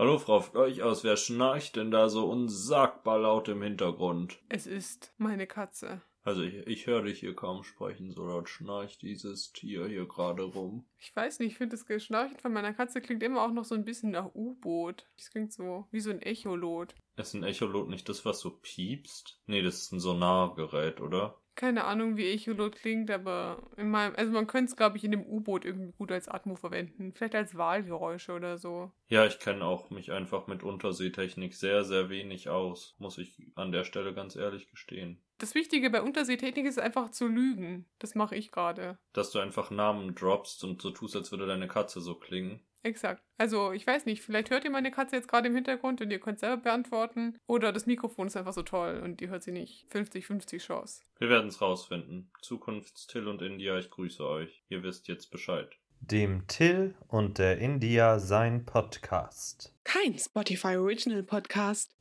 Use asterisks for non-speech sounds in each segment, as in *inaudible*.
Hallo, Frau Fleuchaus, wer schnarcht denn da so unsagbar laut im Hintergrund? Es ist meine Katze. Also ich, ich höre dich hier kaum sprechen, so laut schnarcht dieses Tier hier gerade rum. Ich weiß nicht, ich finde das Geschnarchen von meiner Katze klingt immer auch noch so ein bisschen nach U-Boot. Es klingt so wie so ein Echolot. Ist ein Echolot nicht das, was so piepst? Nee, das ist ein Sonargerät, oder? Keine Ahnung, wie Echolot klingt, aber in meinem, also man könnte es, glaube ich, in dem U-Boot irgendwie gut als Atmo verwenden. Vielleicht als Wahlgeräusche oder so. Ja, ich kenne auch mich einfach mit Unterseetechnik sehr, sehr wenig aus, muss ich an der Stelle ganz ehrlich gestehen. Das Wichtige bei Unterseetechnik ist einfach zu lügen. Das mache ich gerade. Dass du einfach Namen droppst und so tust, als würde deine Katze so klingen. Exakt. Also, ich weiß nicht, vielleicht hört ihr meine Katze jetzt gerade im Hintergrund und ihr könnt selber beantworten. Oder das Mikrofon ist einfach so toll und ihr hört sie nicht. 50-50 Chance. Wir werden es rausfinden. Zukunftstill und India, ich grüße euch. Ihr wisst jetzt Bescheid. Dem Till und der India sein Podcast. Kein Spotify Original Podcast.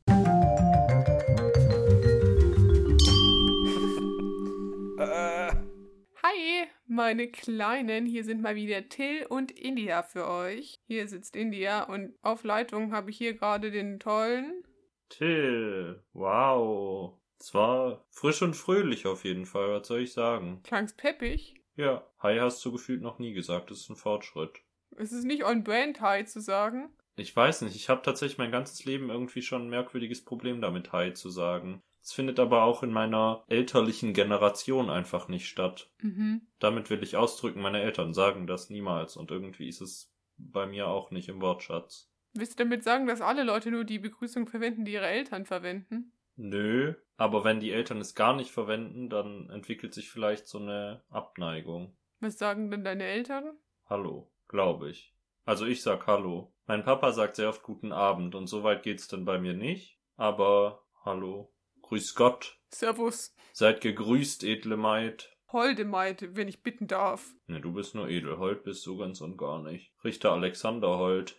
Hi, meine Kleinen. Hier sind mal wieder Till und India für euch. Hier sitzt India und auf Leitung habe ich hier gerade den tollen. Till, wow. Es war frisch und fröhlich auf jeden Fall, was soll ich sagen? Klang's peppig. Ja, Hi hast du gefühlt noch nie gesagt, das ist ein Fortschritt. Es ist nicht on brand Hi zu sagen. Ich weiß nicht, ich habe tatsächlich mein ganzes Leben irgendwie schon ein merkwürdiges Problem damit, Hi zu sagen. Es findet aber auch in meiner elterlichen Generation einfach nicht statt. Mhm. Damit will ich ausdrücken, meine Eltern sagen das niemals und irgendwie ist es bei mir auch nicht im Wortschatz. Willst du damit sagen, dass alle Leute nur die Begrüßung verwenden, die ihre Eltern verwenden? Nö, aber wenn die Eltern es gar nicht verwenden, dann entwickelt sich vielleicht so eine Abneigung. Was sagen denn deine Eltern? Hallo, glaube ich. Also ich sag Hallo. Mein Papa sagt sehr oft guten Abend und so weit geht's dann bei mir nicht. Aber Hallo. Grüß Gott. Servus. Seid gegrüßt, edle Maid. Holde Maid, wenn ich bitten darf. Ne, du bist nur edel. Holt bist du ganz und gar nicht. Richter Alexander Holt.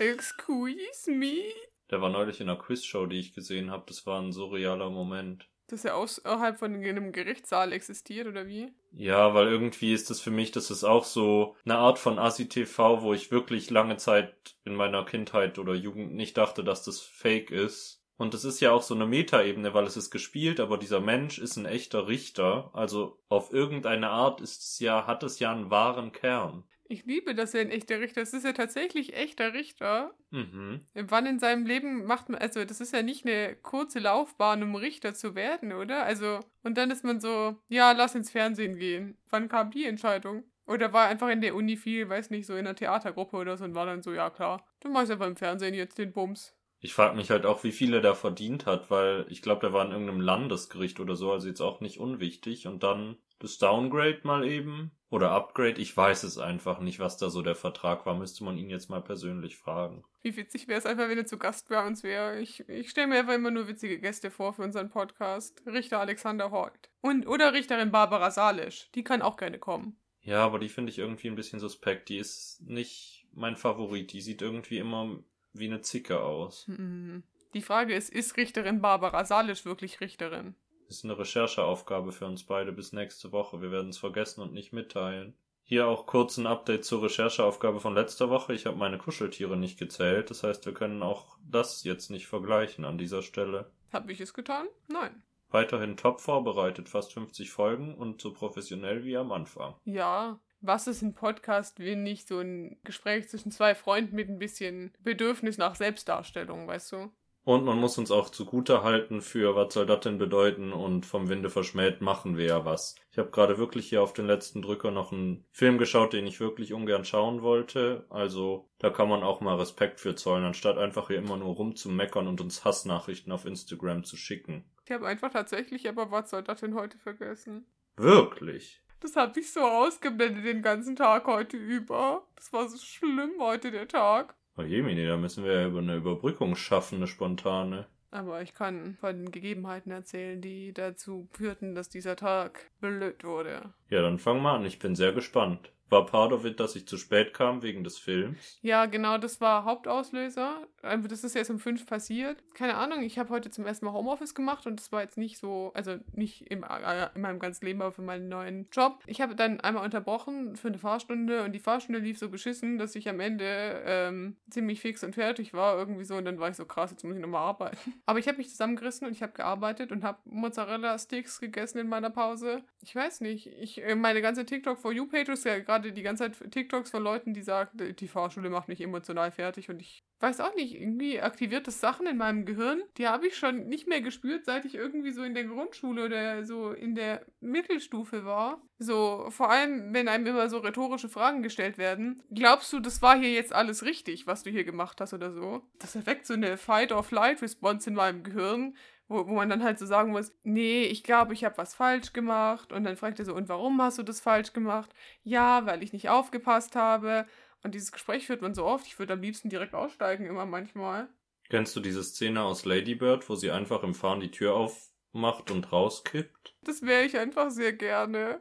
Excuse me. Der war neulich in einer Quizshow, die ich gesehen habe. Das war ein surrealer Moment. Dass er außerhalb von einem Gerichtssaal existiert, oder wie? Ja, weil irgendwie ist das für mich, das ist auch so eine Art von Asi-TV, wo ich wirklich lange Zeit in meiner Kindheit oder Jugend nicht dachte, dass das fake ist. Und es ist ja auch so eine Metaebene, weil es ist gespielt, aber dieser Mensch ist ein echter Richter. Also auf irgendeine Art ist es ja, hat es ja einen wahren Kern. Ich liebe, dass er ein echter Richter ist. Es ist ja tatsächlich echter Richter. Mhm. Wann in seinem Leben macht man, also das ist ja nicht eine kurze Laufbahn, um Richter zu werden, oder? Also, und dann ist man so, ja, lass ins Fernsehen gehen. Wann kam die Entscheidung? Oder war einfach in der Uni viel, weiß nicht, so in einer Theatergruppe oder so und war dann so, ja klar, du machst einfach im Fernsehen jetzt den Bums. Ich frage mich halt auch, wie viel er da verdient hat, weil ich glaube, der war in irgendeinem Landesgericht oder so, also jetzt auch nicht unwichtig. Und dann das Downgrade mal eben oder Upgrade, ich weiß es einfach nicht, was da so der Vertrag war. Müsste man ihn jetzt mal persönlich fragen. Wie witzig wäre es einfach, wenn er zu Gast bei uns wäre. Ich, ich stelle mir einfach immer nur witzige Gäste vor für unseren Podcast. Richter Alexander Holt. Und, oder Richterin Barbara Salisch. Die kann auch gerne kommen. Ja, aber die finde ich irgendwie ein bisschen suspekt. Die ist nicht mein Favorit. Die sieht irgendwie immer wie eine Zicke aus. Mhm. Die Frage ist, ist Richterin Barbara Salisch wirklich Richterin? Ist eine Rechercheaufgabe für uns beide bis nächste Woche. Wir werden es vergessen und nicht mitteilen. Hier auch kurz ein Update zur Rechercheaufgabe von letzter Woche. Ich habe meine Kuscheltiere nicht gezählt. Das heißt, wir können auch das jetzt nicht vergleichen an dieser Stelle. Habe ich es getan? Nein. Weiterhin top vorbereitet, fast 50 Folgen und so professionell wie am Anfang. Ja, was ist ein Podcast, wenn nicht so ein Gespräch zwischen zwei Freunden mit ein bisschen Bedürfnis nach Selbstdarstellung, weißt du? Und man muss uns auch zugute halten für was soll das denn bedeuten und vom Winde verschmäht machen wir ja was. Ich habe gerade wirklich hier auf den letzten Drücker noch einen Film geschaut, den ich wirklich ungern schauen wollte. Also da kann man auch mal Respekt für zollen, anstatt einfach hier immer nur rumzumeckern und uns Hassnachrichten auf Instagram zu schicken. Ich habe einfach tatsächlich, aber was soll das denn heute vergessen? Wirklich? Das habe ich so ausgeblendet den ganzen Tag heute über. Das war so schlimm heute der Tag. Oh Jemini, da müssen wir ja über eine Überbrückung schaffen, eine spontane. Aber ich kann von den Gegebenheiten erzählen, die dazu führten, dass dieser Tag blöd wurde. Ja, dann fang mal an, ich bin sehr gespannt. War part of it, dass ich zu spät kam wegen des Films? Ja, genau, das war Hauptauslöser. Also Das ist jetzt um fünf passiert. Keine Ahnung, ich habe heute zum ersten Mal Homeoffice gemacht und das war jetzt nicht so, also nicht im, äh, in meinem ganzen Leben, aber für meinen neuen Job. Ich habe dann einmal unterbrochen für eine Fahrstunde und die Fahrstunde lief so beschissen, dass ich am Ende ähm, ziemlich fix und fertig war irgendwie so und dann war ich so krass, jetzt muss ich nochmal arbeiten. *laughs* Aber ich habe mich zusammengerissen und ich habe gearbeitet und habe Mozzarella-Sticks gegessen in meiner Pause. Ich weiß nicht, ich, äh, meine ganze TikTok for You Page ist ja gerade die ganze Zeit TikToks von Leuten, die sagen, die Fahrschule macht mich emotional fertig und ich weiß auch nicht, irgendwie aktiviert das Sachen in meinem Gehirn, die habe ich schon nicht mehr gespürt, seit ich irgendwie so in der Grundschule oder so in der Mittelstufe war. So, vor allem, wenn einem immer so rhetorische Fragen gestellt werden. Glaubst du, das war hier jetzt alles richtig, was du hier gemacht hast oder so? Das erweckt so eine Fight-or-Flight-Response in meinem Gehirn, wo, wo man dann halt so sagen muss, nee, ich glaube, ich habe was falsch gemacht. Und dann fragt er so, und warum hast du das falsch gemacht? Ja, weil ich nicht aufgepasst habe. Und dieses Gespräch führt man so oft, ich würde am liebsten direkt aussteigen, immer manchmal. Kennst du diese Szene aus Ladybird, wo sie einfach im Fahren die Tür aufmacht und rauskippt? Das wäre ich einfach sehr gerne.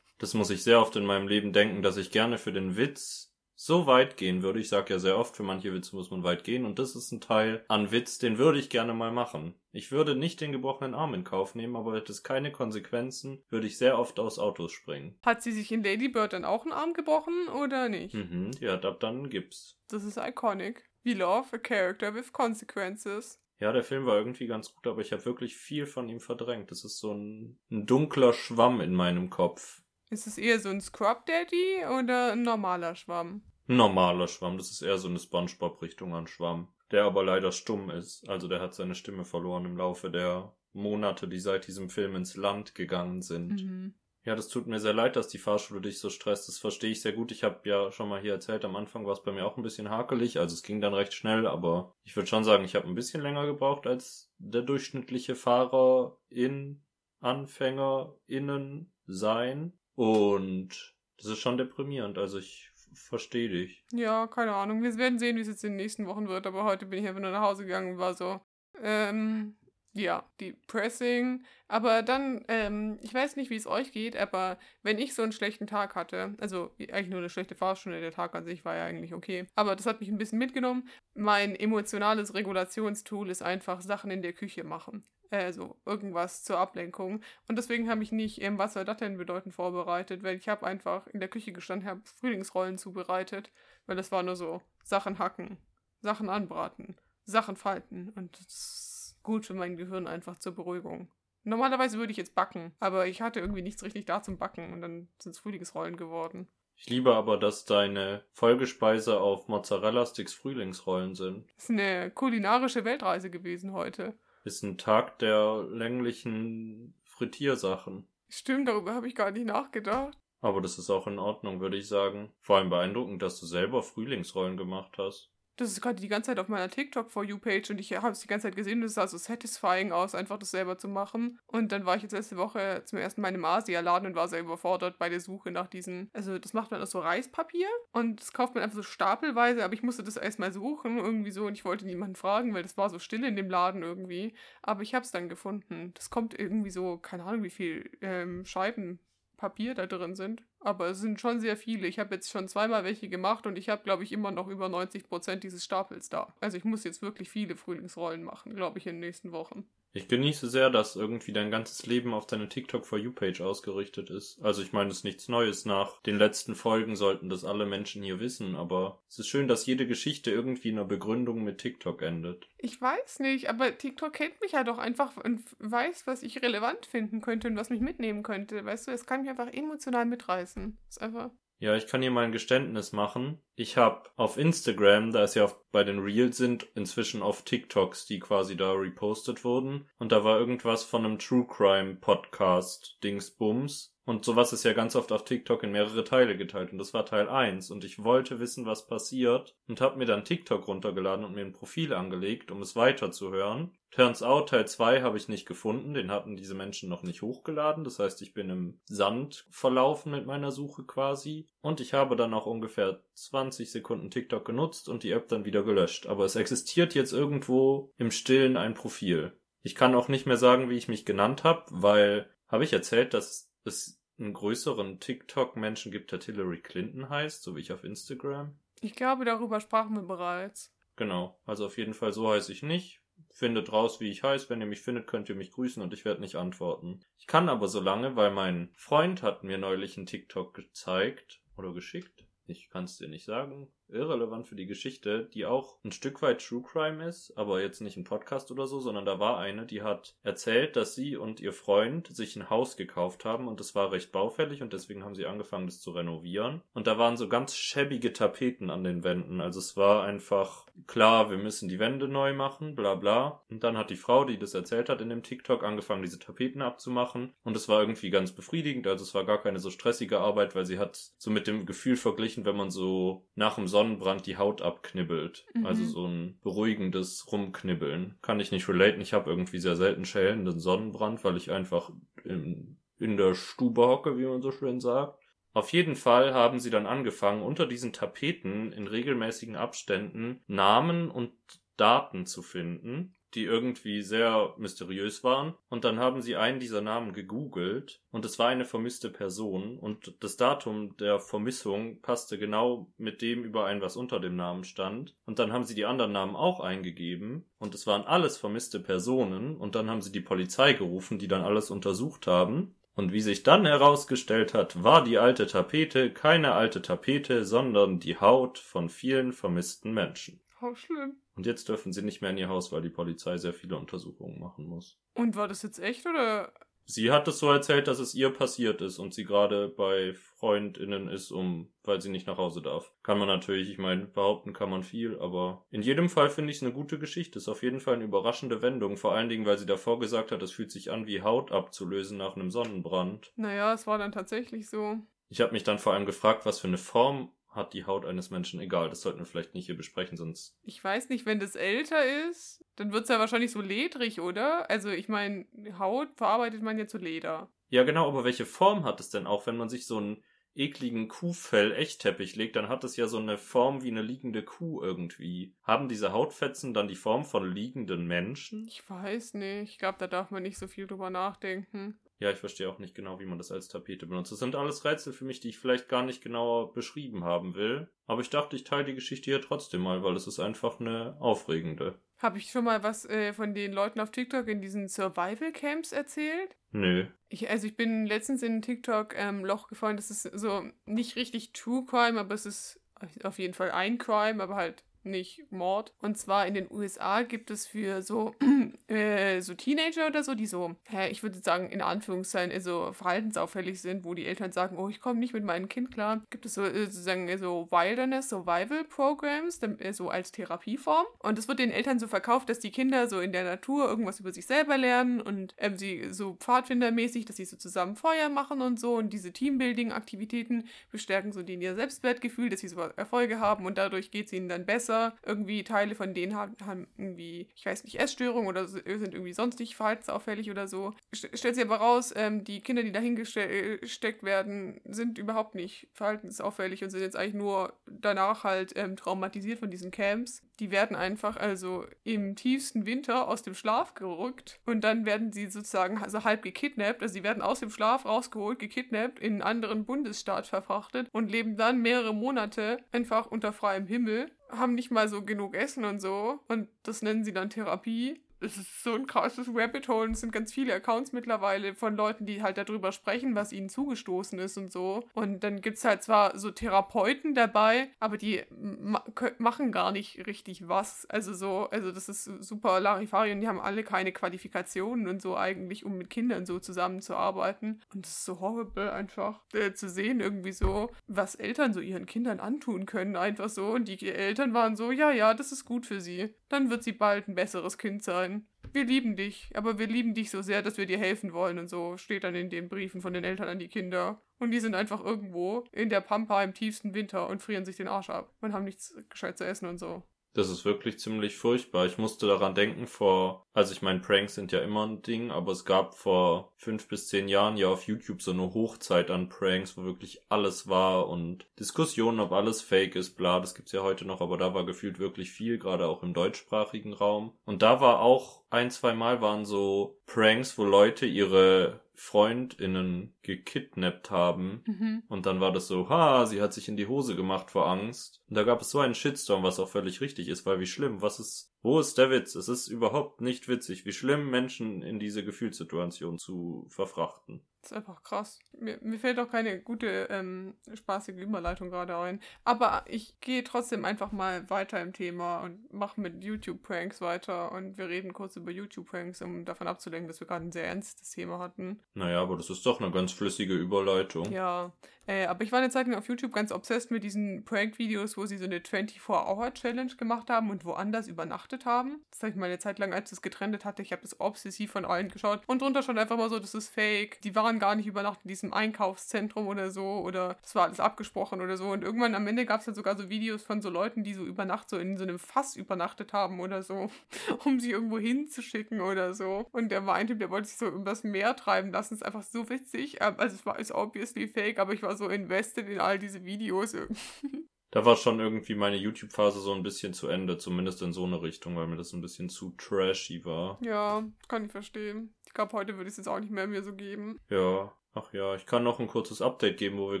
Das muss ich sehr oft in meinem Leben denken, dass ich gerne für den Witz so weit gehen würde. Ich sage ja sehr oft, für manche Witze muss man weit gehen und das ist ein Teil an Witz, den würde ich gerne mal machen. Ich würde nicht den gebrochenen Arm in Kauf nehmen, aber hätte es keine Konsequenzen, würde ich sehr oft aus Autos springen. Hat sie sich in Ladybird dann auch einen Arm gebrochen oder nicht? Mhm, die hat ab dann einen Gips. Das ist iconic. We love a character with consequences. Ja, der Film war irgendwie ganz gut, aber ich habe wirklich viel von ihm verdrängt. Das ist so ein, ein dunkler Schwamm in meinem Kopf. Ist es eher so ein Scrub Daddy oder ein normaler Schwamm? Ein normaler Schwamm, das ist eher so eine Spongebob-Richtung an Schwamm. Der aber leider stumm ist. Also der hat seine Stimme verloren im Laufe der Monate, die seit diesem Film ins Land gegangen sind. Mhm. Ja, das tut mir sehr leid, dass die Fahrschule dich so stresst. Das verstehe ich sehr gut. Ich habe ja schon mal hier erzählt, am Anfang war es bei mir auch ein bisschen hakelig. Also es ging dann recht schnell, aber ich würde schon sagen, ich habe ein bisschen länger gebraucht als der durchschnittliche Fahrer in Anfänger innen sein. Und das ist schon deprimierend. Also ich verstehe dich. Ja, keine Ahnung. Wir werden sehen, wie es jetzt in den nächsten Wochen wird. Aber heute bin ich einfach nur nach Hause gegangen und war so, ähm, ja, depressing. Aber dann, ähm, ich weiß nicht, wie es euch geht, aber wenn ich so einen schlechten Tag hatte, also eigentlich nur eine schlechte Fahrstunde, der Tag an sich war ja eigentlich okay, aber das hat mich ein bisschen mitgenommen. Mein emotionales Regulationstool ist einfach Sachen in der Küche machen. Also irgendwas zur Ablenkung. Und deswegen habe ich nicht, ähm, was soll das denn bedeuten, vorbereitet, weil ich habe einfach in der Küche gestanden, habe Frühlingsrollen zubereitet, weil das war nur so Sachen hacken, Sachen anbraten, Sachen falten und das ist gut für mein Gehirn einfach zur Beruhigung. Normalerweise würde ich jetzt backen, aber ich hatte irgendwie nichts richtig da zum Backen und dann sind es Frühlingsrollen geworden. Ich liebe aber, dass deine Folgespeise auf Mozzarella-Sticks Frühlingsrollen sind. Das ist eine kulinarische Weltreise gewesen heute. Ist ein Tag der länglichen Frittiersachen. Stimmt, darüber habe ich gar nicht nachgedacht. Aber das ist auch in Ordnung, würde ich sagen. Vor allem beeindruckend, dass du selber Frühlingsrollen gemacht hast. Das ist gerade die ganze Zeit auf meiner TikTok For You Page und ich habe es die ganze Zeit gesehen. Das sah so satisfying aus, einfach das selber zu machen. Und dann war ich jetzt letzte Woche zum ersten Mal im Asialaden und war sehr überfordert bei der Suche nach diesen. Also, das macht man aus so Reispapier und das kauft man einfach so stapelweise, aber ich musste das erstmal suchen irgendwie so und ich wollte niemanden fragen, weil das war so still in dem Laden irgendwie. Aber ich habe es dann gefunden. Das kommt irgendwie so, keine Ahnung, wie viel ähm, Scheiben Papier da drin sind. Aber es sind schon sehr viele. Ich habe jetzt schon zweimal welche gemacht und ich habe, glaube ich, immer noch über 90% dieses Stapels da. Also ich muss jetzt wirklich viele Frühlingsrollen machen, glaube ich, in den nächsten Wochen. Ich genieße sehr, dass irgendwie dein ganzes Leben auf deine TikTok for You Page ausgerichtet ist. Also ich meine, es ist nichts Neues. Nach den letzten Folgen sollten das alle Menschen hier wissen, aber es ist schön, dass jede Geschichte irgendwie in einer Begründung mit TikTok endet. Ich weiß nicht, aber TikTok kennt mich ja doch einfach und weiß, was ich relevant finden könnte und was mich mitnehmen könnte. Weißt du, es kann mich einfach emotional mitreißen. Ist einfach. Ja, ich kann hier mal ein Geständnis machen. Ich habe auf Instagram, da es ja bei den Reels sind, inzwischen auf TikToks, die quasi da repostet wurden. Und da war irgendwas von einem True Crime Podcast Dingsbums. Und sowas ist ja ganz oft auf TikTok in mehrere Teile geteilt. Und das war Teil 1. Und ich wollte wissen, was passiert. Und habe mir dann TikTok runtergeladen und mir ein Profil angelegt, um es weiterzuhören. Turns out, Teil 2 habe ich nicht gefunden. Den hatten diese Menschen noch nicht hochgeladen. Das heißt, ich bin im Sand verlaufen mit meiner Suche quasi. Und ich habe dann auch ungefähr 20 Sekunden TikTok genutzt und die App dann wieder gelöscht. Aber es existiert jetzt irgendwo im Stillen ein Profil. Ich kann auch nicht mehr sagen, wie ich mich genannt habe, weil habe ich erzählt, dass es einen größeren TikTok-Menschen gibt, der Hillary Clinton heißt, so wie ich auf Instagram. Ich glaube, darüber sprachen wir bereits. Genau, also auf jeden Fall so heiße ich nicht. Findet raus, wie ich heiße. Wenn ihr mich findet, könnt ihr mich grüßen und ich werde nicht antworten. Ich kann aber so lange, weil mein Freund hat mir neulich einen TikTok gezeigt oder geschickt. Ich kann es dir nicht sagen. Irrelevant für die Geschichte, die auch ein Stück weit True Crime ist, aber jetzt nicht ein Podcast oder so, sondern da war eine, die hat erzählt, dass sie und ihr Freund sich ein Haus gekauft haben und es war recht baufällig und deswegen haben sie angefangen, das zu renovieren. Und da waren so ganz schäbige Tapeten an den Wänden. Also es war einfach klar, wir müssen die Wände neu machen, bla bla. Und dann hat die Frau, die das erzählt hat in dem TikTok, angefangen, diese Tapeten abzumachen. Und es war irgendwie ganz befriedigend. Also es war gar keine so stressige Arbeit, weil sie hat so mit dem Gefühl verglichen, wenn man so nach dem Sonnenbrand die Haut abknibbelt. Mhm. Also so ein beruhigendes Rumknibbeln. Kann ich nicht relaten. Ich habe irgendwie sehr selten schälenden Sonnenbrand, weil ich einfach in, in der Stube hocke, wie man so schön sagt. Auf jeden Fall haben sie dann angefangen, unter diesen Tapeten in regelmäßigen Abständen Namen und Daten zu finden, die irgendwie sehr mysteriös waren. Und dann haben sie einen dieser Namen gegoogelt und es war eine vermisste Person und das Datum der Vermissung passte genau mit dem überein, was unter dem Namen stand. Und dann haben sie die anderen Namen auch eingegeben und es waren alles vermisste Personen und dann haben sie die Polizei gerufen, die dann alles untersucht haben. Und wie sich dann herausgestellt hat, war die alte Tapete keine alte Tapete, sondern die Haut von vielen vermissten Menschen. Oh, schlimm. Und jetzt dürfen sie nicht mehr in ihr Haus, weil die Polizei sehr viele Untersuchungen machen muss. Und war das jetzt echt oder? Sie hat es so erzählt, dass es ihr passiert ist und sie gerade bei Freundinnen ist, um, weil sie nicht nach Hause darf. Kann man natürlich, ich meine, behaupten kann man viel, aber in jedem Fall finde ich es eine gute Geschichte. Ist auf jeden Fall eine überraschende Wendung, vor allen Dingen, weil sie davor gesagt hat, es fühlt sich an wie Haut abzulösen nach einem Sonnenbrand. Naja, es war dann tatsächlich so. Ich habe mich dann vor allem gefragt, was für eine Form hat die Haut eines Menschen. Egal, das sollten wir vielleicht nicht hier besprechen, sonst Ich weiß nicht, wenn das älter ist, dann wird es ja wahrscheinlich so ledrig, oder? Also ich meine, Haut verarbeitet man ja zu Leder. Ja, genau, aber welche Form hat es denn auch, wenn man sich so einen ekligen Kuhfell-Echtteppich legt, dann hat es ja so eine Form wie eine liegende Kuh irgendwie. Haben diese Hautfetzen dann die Form von liegenden Menschen? Ich weiß nicht. Ich glaube, da darf man nicht so viel drüber nachdenken. Ja, ich verstehe auch nicht genau, wie man das als Tapete benutzt. Das sind alles Rätsel für mich, die ich vielleicht gar nicht genauer beschrieben haben will. Aber ich dachte, ich teile die Geschichte hier trotzdem mal, weil es ist einfach eine aufregende. Habe ich schon mal was äh, von den Leuten auf TikTok in diesen Survival Camps erzählt? Nö. Ich, also ich bin letztens in ein TikTok-Loch gefallen. Das ist so nicht richtig True Crime, aber es ist auf jeden Fall ein Crime, aber halt nicht Mord. Und zwar in den USA gibt es für so, *clears throat* äh, so Teenager oder so, die so, hä, ich würde sagen, in Anführungszeichen, äh, so verhaltensauffällig sind, wo die Eltern sagen, oh, ich komme nicht mit meinem Kind klar, gibt es so äh, sozusagen äh, so Wilderness Survival Programs, so als Therapieform. Und es wird den Eltern so verkauft, dass die Kinder so in der Natur irgendwas über sich selber lernen und ähm, sie so pfadfindermäßig, dass sie so zusammen Feuer machen und so und diese Teambuilding-Aktivitäten bestärken so denen ihr Selbstwertgefühl, dass sie so Erfolge haben und dadurch geht es ihnen dann besser. Irgendwie Teile von denen haben, haben irgendwie, ich weiß nicht, Essstörungen oder sind irgendwie sonstig verhaltensauffällig oder so. St stellt sich aber raus, ähm, die Kinder, die dahin geste- gesteckt werden, sind überhaupt nicht verhaltensauffällig und sind jetzt eigentlich nur danach halt ähm, traumatisiert von diesen Camps. Die werden einfach also im tiefsten Winter aus dem Schlaf gerückt und dann werden sie sozusagen also halb gekidnappt. Also sie werden aus dem Schlaf rausgeholt, gekidnappt, in einen anderen Bundesstaat verfrachtet und leben dann mehrere Monate einfach unter freiem Himmel, haben nicht mal so genug Essen und so und das nennen sie dann Therapie. Es ist so ein krasses Rabbit Hole und es sind ganz viele Accounts mittlerweile von Leuten, die halt darüber sprechen, was ihnen zugestoßen ist und so. Und dann gibt es halt zwar so Therapeuten dabei, aber die ma machen gar nicht richtig was. Also so, also das ist super Larifari und die haben alle keine Qualifikationen und so eigentlich, um mit Kindern so zusammenzuarbeiten. Und es ist so horrible einfach äh, zu sehen irgendwie so, was Eltern so ihren Kindern antun können, einfach so. Und die Eltern waren so, ja, ja, das ist gut für sie. Dann wird sie bald ein besseres Kind sein. Wir lieben dich, aber wir lieben dich so sehr, dass wir dir helfen wollen und so steht dann in den Briefen von den Eltern an die Kinder. Und die sind einfach irgendwo in der Pampa im tiefsten Winter und frieren sich den Arsch ab und haben nichts gescheit zu essen und so. Das ist wirklich ziemlich furchtbar. Ich musste daran denken vor, also ich meine, Pranks sind ja immer ein Ding, aber es gab vor fünf bis zehn Jahren ja auf YouTube so eine Hochzeit an Pranks, wo wirklich alles war und Diskussionen, ob alles fake ist, bla, das gibt's ja heute noch, aber da war gefühlt wirklich viel, gerade auch im deutschsprachigen Raum. Und da war auch ein, zwei Mal waren so Pranks, wo Leute ihre FreundInnen gekidnappt haben. Mhm. Und dann war das so, ha, sie hat sich in die Hose gemacht vor Angst. Und da gab es so einen Shitstorm, was auch völlig richtig ist, weil wie schlimm, was ist, wo ist der Witz? Es ist überhaupt nicht witzig, wie schlimm Menschen in diese Gefühlssituation zu verfrachten. Das ist einfach krass. Mir, mir fällt auch keine gute, ähm, spaßige Überleitung gerade ein. Aber ich gehe trotzdem einfach mal weiter im Thema und mache mit YouTube-Pranks weiter. Und wir reden kurz über YouTube-Pranks, um davon abzulenken, dass wir gerade ein sehr ernstes Thema hatten. Naja, aber das ist doch eine ganz flüssige Überleitung. Ja, äh, aber ich war eine Zeit lang auf YouTube ganz obsessed mit diesen Prank-Videos, wo sie so eine 24-Hour-Challenge gemacht haben und woanders übernachtet haben. Das habe ich mal eine Zeit lang, als es getrennt hatte. Ich habe das obsessiv von allen geschaut. Und drunter stand einfach mal so, das ist fake. Die waren gar nicht übernachtet in diesem Einkaufszentrum oder so. Oder das war alles abgesprochen oder so. Und irgendwann am Ende gab es dann sogar so Videos von so Leuten, die so über Nacht so in so einem Fass übernachtet haben oder so, *laughs* um sie irgendwo hinzuschicken oder so. Und der war ein Typ, der wollte sich so übers Meer treiben lassen. Das ist einfach so witzig. Ähm, Also es war ist obviously fake, aber ich war so invested in all diese Videos irgendwie. *laughs* Da war schon irgendwie meine YouTube-Phase so ein bisschen zu Ende, zumindest in so eine Richtung, weil mir das ein bisschen zu trashy war. Ja, kann ich verstehen. Ich glaube, heute würde ich es jetzt auch nicht mehr mir so geben. Ja. Ach ja, ich kann noch ein kurzes Update geben, wo wir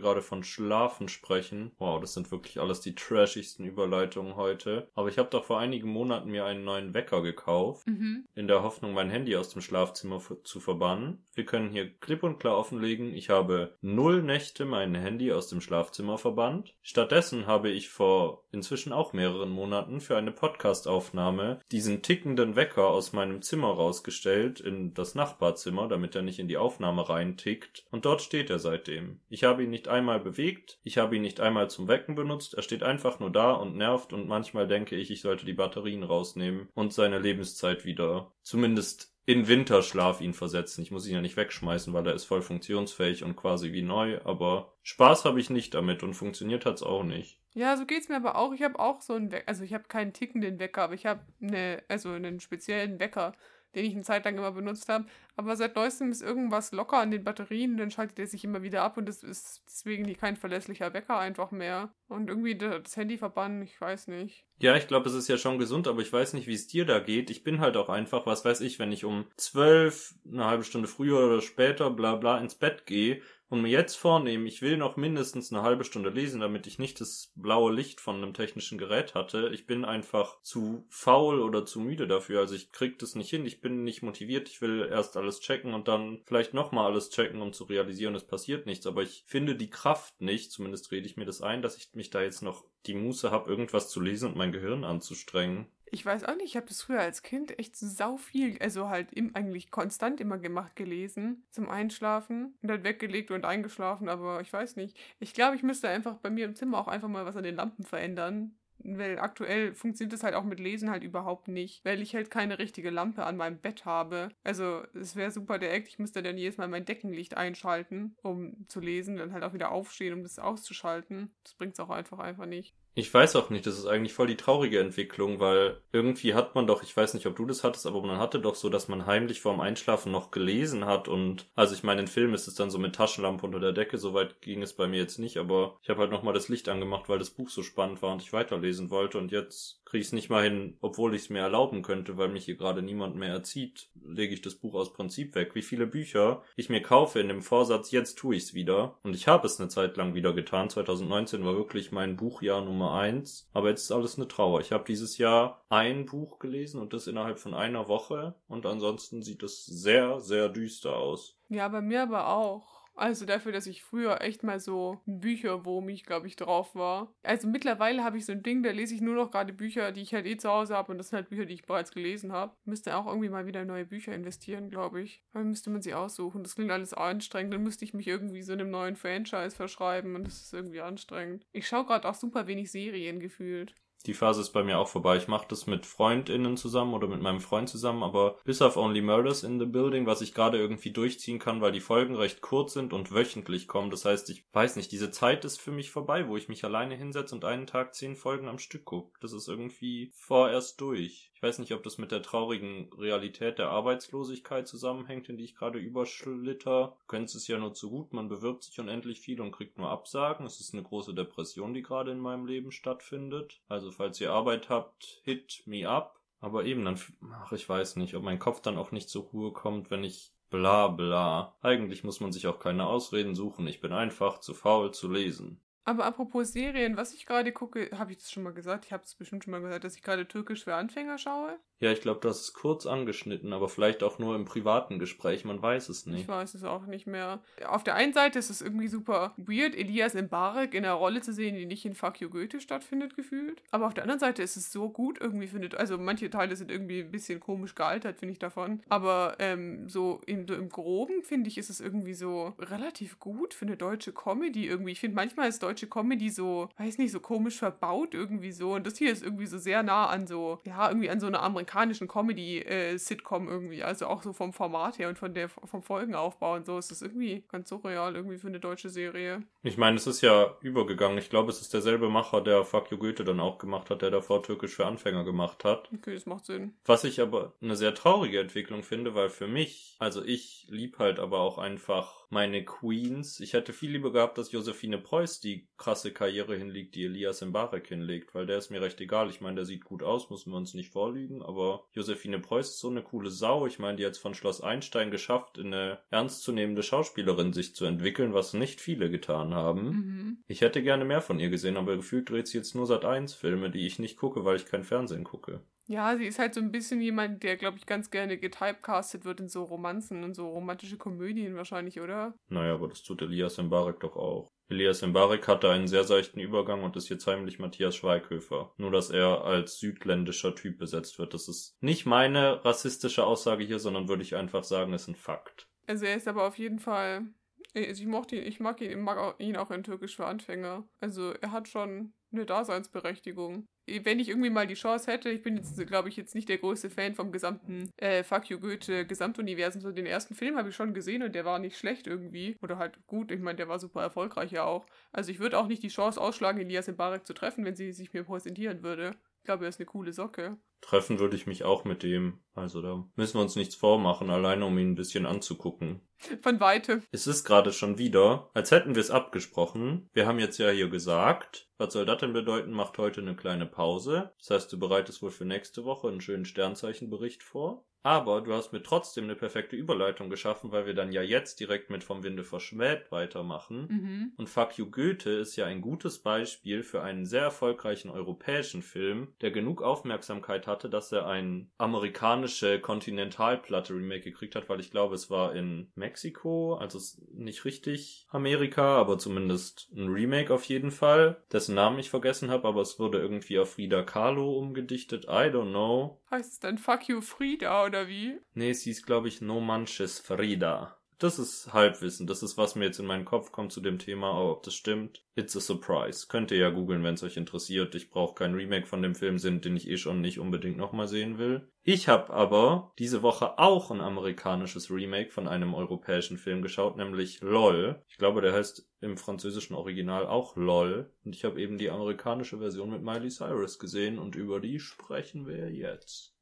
gerade von Schlafen sprechen. Wow, das sind wirklich alles die trashigsten Überleitungen heute. Aber ich habe doch vor einigen Monaten mir einen neuen Wecker gekauft, Mhm. in der Hoffnung, mein Handy aus dem Schlafzimmer zu verbannen. Wir können hier klipp und klar offenlegen, ich habe null Nächte mein Handy aus dem Schlafzimmer verbannt. Stattdessen habe ich vor inzwischen auch mehreren Monaten für eine Podcastaufnahme diesen tickenden Wecker aus meinem Zimmer rausgestellt in das Nachbarzimmer, damit er nicht in die Aufnahme reintickt. Und dort steht er seitdem. Ich habe ihn nicht einmal bewegt, ich habe ihn nicht einmal zum Wecken benutzt, er steht einfach nur da und nervt und manchmal denke ich, ich sollte die Batterien rausnehmen und seine Lebenszeit wieder zumindest in Winterschlaf ihn versetzen. Ich muss ihn ja nicht wegschmeißen, weil er ist voll funktionsfähig und quasi wie neu, aber Spaß habe ich nicht damit und funktioniert hat's auch nicht. Ja, so geht's mir aber auch. Ich habe auch so einen Wecker. Also ich habe keinen tickenden Wecker, aber ich habe eine, also einen speziellen Wecker, den ich eine Zeit lang immer benutzt habe. Aber seit neuestem ist irgendwas locker an den Batterien, dann schaltet er sich immer wieder ab und das ist deswegen kein verlässlicher Wecker einfach mehr. Und irgendwie da- das Handy verbannen, ich weiß nicht. Ja, ich glaube, es ist ja schon gesund, aber ich weiß nicht, wie es dir da geht. Ich bin halt auch einfach, was weiß ich, wenn ich um zwölf, eine halbe Stunde früher oder später, bla bla, ins Bett gehe und mir jetzt vornehme, ich will noch mindestens eine halbe Stunde lesen, damit ich nicht das blaue Licht von einem technischen Gerät hatte. Ich bin einfach zu faul oder zu müde dafür. Also ich krieg das nicht hin. Ich bin nicht motiviert. Ich will erst alles checken und dann vielleicht nochmal alles checken, um zu realisieren, es passiert nichts. Aber ich finde die Kraft nicht, zumindest rede ich mir das ein, dass ich mich da jetzt noch die Muße habe, irgendwas zu lesen und mein Gehirn anzustrengen. Ich weiß auch nicht, ich habe das früher als Kind echt sau viel, also halt im, eigentlich konstant immer gemacht, gelesen zum Einschlafen und dann weggelegt und eingeschlafen, aber ich weiß nicht. Ich glaube, ich müsste einfach bei mir im Zimmer auch einfach mal was an den Lampen verändern. Weil aktuell funktioniert das halt auch mit Lesen halt überhaupt nicht, weil ich halt keine richtige Lampe an meinem Bett habe. Also es wäre super der Act, ich müsste dann jedes Mal mein Deckenlicht einschalten, um zu lesen, dann halt auch wieder aufstehen, um das auszuschalten. Das bringt es auch einfach einfach nicht. Ich weiß auch nicht, das ist eigentlich voll die traurige Entwicklung, weil irgendwie hat man doch, ich weiß nicht, ob du das hattest, aber man hatte doch so, dass man heimlich vorm Einschlafen noch gelesen hat und, also ich meine, in Filmen ist es dann so mit Taschenlampe unter der Decke, soweit ging es bei mir jetzt nicht, aber ich habe halt nochmal das Licht angemacht, weil das Buch so spannend war und ich weiterlesen wollte und jetzt kriege ich es nicht mal hin, obwohl ich es mir erlauben könnte, weil mich hier gerade niemand mehr erzieht, lege ich das Buch aus Prinzip weg. Wie viele Bücher ich mir kaufe in dem Vorsatz, jetzt tue ich es wieder und ich habe es eine Zeit lang wieder getan. 2019 war wirklich mein Buchjahr Nummer eins, aber jetzt ist alles eine Trauer. Ich habe dieses Jahr ein Buch gelesen und das innerhalb von einer Woche und ansonsten sieht es sehr, sehr düster aus. Ja, bei mir aber auch. Also dafür, dass ich früher echt mal so ein Bücherwurm ich, glaube ich, drauf war. Also mittlerweile habe ich so ein Ding, da lese ich nur noch gerade Bücher, die ich halt eh zu Hause habe und das sind halt Bücher, die ich bereits gelesen habe. Müsste auch irgendwie mal wieder neue Bücher investieren, glaube ich. Dann müsste man sie aussuchen. Das klingt alles anstrengend. Dann müsste ich mich irgendwie so einem neuen Franchise verschreiben und das ist irgendwie anstrengend. Ich schaue gerade auch super wenig Serien gefühlt. Die Phase ist bei mir auch vorbei. Ich mache das mit FreundInnen zusammen oder mit meinem Freund zusammen, aber bis auf Only Murders in the Building, was ich gerade irgendwie durchziehen kann, weil die Folgen recht kurz sind und wöchentlich kommen. Das heißt, ich weiß nicht, diese Zeit ist für mich vorbei, wo ich mich alleine hinsetze und einen Tag zehn Folgen am Stück gucke. Das ist irgendwie vorerst durch. Weiß nicht, ob das mit der traurigen Realität der Arbeitslosigkeit zusammenhängt, in die ich gerade überschlitter. Du kennst es ja nur zu gut, man bewirbt sich unendlich viel und kriegt nur Absagen. Es ist eine große Depression, die gerade in meinem Leben stattfindet. Also falls ihr Arbeit habt, hit me up. Aber eben, dann, ach, ich weiß nicht, ob mein Kopf dann auch nicht zur Ruhe kommt, wenn ich Bla bla. Eigentlich muss man sich auch keine Ausreden suchen. Ich bin einfach zu faul zu lesen. Aber apropos Serien, was ich gerade gucke, habe ich das schon mal gesagt? Ich habe es bestimmt schon mal gesagt, dass ich gerade Türkisch für Anfänger schaue. Ja, ich glaube, hast es kurz angeschnitten, aber vielleicht auch nur im privaten Gespräch, man weiß es Ich nicht. weiß es auch nicht mehr. Auf der einen Seite ist es irgendwie super weird, Elias Mbarek in einer Rolle zu sehen, die nicht in Fuck You Goethe stattfindet, gefühlt. Aber auf der anderen Seite ist es so gut irgendwie, findet. Also manche Teile sind irgendwie ein bisschen komisch gealtert, finde ich davon. Aber ähm, so, im, so im Groben, finde ich, ist es irgendwie so relativ gut für eine deutsche Comedy irgendwie. Ich finde manchmal ist deutsche Comedy so, weiß nicht, so komisch verbaut irgendwie so. Und das hier ist irgendwie so sehr nah an so, ja, irgendwie an so einer amerikanischen Comedy-Sitcom irgendwie. Also auch so vom Format her und von der, vom Folgenaufbau und so. ist das irgendwie ganz surreal irgendwie für eine deutsche Serie. Ich meine, es ist ja übergegangen. Ich glaube, es ist derselbe Macher, der Fuck You Goethe dann auch gemacht hat, der davor Türkisch für Anfänger gemacht hat. Okay, das macht Sinn. Was ich aber eine sehr traurige Entwicklung finde, weil für mich, also ich lieb halt aber auch einfach meine Queens. Ich hätte viel lieber gehabt, dass Josephine Preuß die krasse Karriere hinlegt, die Elias Mbarek hinlegt, weil der ist mir recht egal. Ich meine, der sieht gut aus, müssen wir uns nicht vorlügen, aber Josephine Preuß ist so eine coole Sau. Ich meine, die hat es von Schloss Einstein geschafft, in eine ernstzunehmende Schauspielerin sich zu entwickeln, was nicht viele getan haben. Mhm. Ich hätte gerne mehr von ihr gesehen, aber gefühlt dreht sie jetzt nur seit eins Filme, die ich nicht gucke, weil ich kein Fernsehen gucke. Ja, sie ist halt so ein bisschen jemand, der, glaube ich, ganz gerne getypecastet wird in so Romanzen und so romantische Komödien wahrscheinlich, oder? Naja, aber das tut Elias Mbarek doch auch. Elias Mbarek hatte einen sehr seichten Übergang und ist jetzt heimlich Matthias Schweighöfer. Nur, dass er als südländischer Typ besetzt wird. Das ist nicht meine rassistische Aussage hier, sondern würde ich einfach sagen, ist ein Fakt. Also er ist aber auf jeden Fall. Also ich mochte ihn, ich mag ihn, mag ihn auch in Türkisch für Anfänger. Also er hat schon eine Daseinsberechtigung. Wenn ich irgendwie mal die Chance hätte, ich bin jetzt, glaube ich, jetzt nicht der größte Fan vom gesamten äh, Fuck You Goethe Gesamtuniversum. So den ersten Film habe ich schon gesehen und der war nicht schlecht irgendwie. Oder halt gut, ich meine, der war super erfolgreich ja auch. Also ich würde auch nicht die Chance ausschlagen, Elias Mbarek zu treffen, wenn sie sich mir präsentieren würde. Ich glaube, er ist eine coole Socke. Treffen würde ich mich auch mit dem. Also da müssen wir uns nichts vormachen, alleine um ihn ein bisschen anzugucken. Von weitem. Es ist gerade schon wieder, als hätten wir es abgesprochen. Wir haben jetzt ja hier gesagt, was soll das denn bedeuten, macht heute eine kleine Pause. Das heißt, du bereitest wohl für nächste Woche einen schönen Sternzeichenbericht vor. Aber du hast mir trotzdem eine perfekte Überleitung geschaffen, weil wir dann ja jetzt direkt mit Vom Winde verschmäht weitermachen. Mhm. Und Fuck You Goethe ist ja ein gutes Beispiel für einen sehr erfolgreichen europäischen Film, der genug Aufmerksamkeit hatte, dass er ein amerikanische Kontinentalplatte Remake gekriegt hat, weil ich glaube, es war in Mexiko, also es ist nicht richtig Amerika, aber zumindest ein Remake auf jeden Fall, dessen Namen ich vergessen habe, aber es wurde irgendwie auf Frida Kahlo umgedichtet, I don't know. Heißt es dann Fuck You Frieda oder wie? Nee, es hieß, glaube ich, No Manches Frida. Das ist Halbwissen. Das ist, was mir jetzt in meinen Kopf kommt zu dem Thema. Aber ob das stimmt, it's a surprise. Könnt ihr ja googeln, wenn es euch interessiert. Ich brauche kein Remake von dem Film, sind, den ich eh schon nicht unbedingt nochmal sehen will. Ich habe aber diese Woche auch ein amerikanisches Remake von einem europäischen Film geschaut, nämlich LOL. Ich glaube, der heißt im französischen Original auch LOL. Und ich habe eben die amerikanische Version mit Miley Cyrus gesehen und über die sprechen wir jetzt.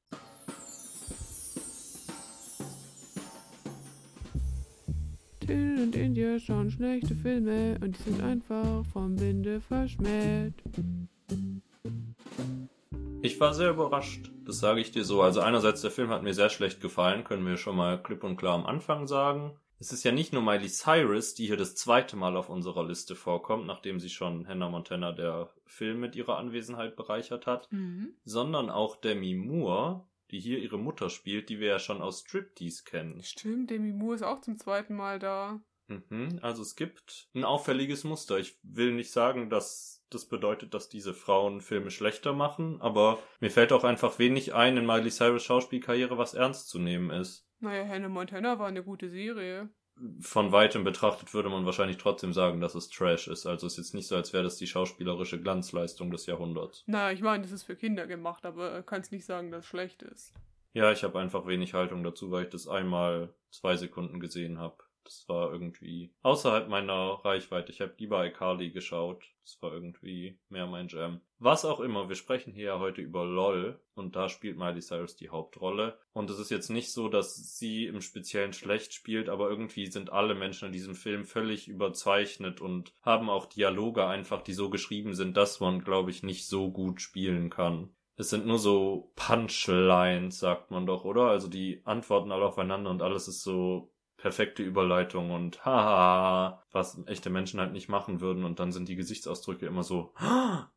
Till und India schauen schlechte Filme und die sind einfach vom Winde verschmäht. Ich war sehr überrascht, das sage ich dir so. Also einerseits, der Film hat mir sehr schlecht gefallen, können wir schon mal klipp und klar am Anfang sagen. Es ist ja nicht nur Miley Cyrus, die hier das zweite Mal auf unserer Liste vorkommt, nachdem sie schon Hannah Montana der Film mit ihrer Anwesenheit bereichert hat, Mhm. sondern auch Demi Moore, die hier ihre Mutter spielt, die wir ja schon aus Striptease kennen. Stimmt, Demi Moore ist auch zum zweiten Mal da. Mhm, also es gibt ein auffälliges Muster. Ich will nicht sagen, dass das bedeutet, dass diese Frauen Filme schlechter machen, aber mir fällt auch einfach wenig ein in Miley Cyrus Schauspielkarriere, was ernst zu nehmen ist. Naja, Hannah Montana war eine gute Serie. Von weitem betrachtet würde man wahrscheinlich trotzdem sagen, dass es Trash ist. Also es ist jetzt nicht so, als wäre das die schauspielerische Glanzleistung des Jahrhunderts. Na, ich meine, das ist für Kinder gemacht, aber kannst nicht sagen, dass es schlecht ist. Ja, ich habe einfach wenig Haltung dazu, weil ich das einmal zwei Sekunden gesehen habe. Das war irgendwie außerhalb meiner Reichweite. Ich habe lieber iCarly geschaut. Das war irgendwie mehr mein Jam. Was auch immer, wir sprechen hier ja heute über LOL und da spielt Miley Cyrus die Hauptrolle. Und es ist jetzt nicht so, dass sie im Speziellen schlecht spielt, aber irgendwie sind alle Menschen in diesem Film völlig überzeichnet und haben auch Dialoge einfach, die so geschrieben sind, dass man, glaube ich, nicht so gut spielen kann. Es sind nur so Punchlines, sagt man doch, oder? Also die antworten alle aufeinander und alles ist so perfekte Überleitung und haha, was echte Menschen halt nicht machen würden und dann sind die Gesichtsausdrücke immer so,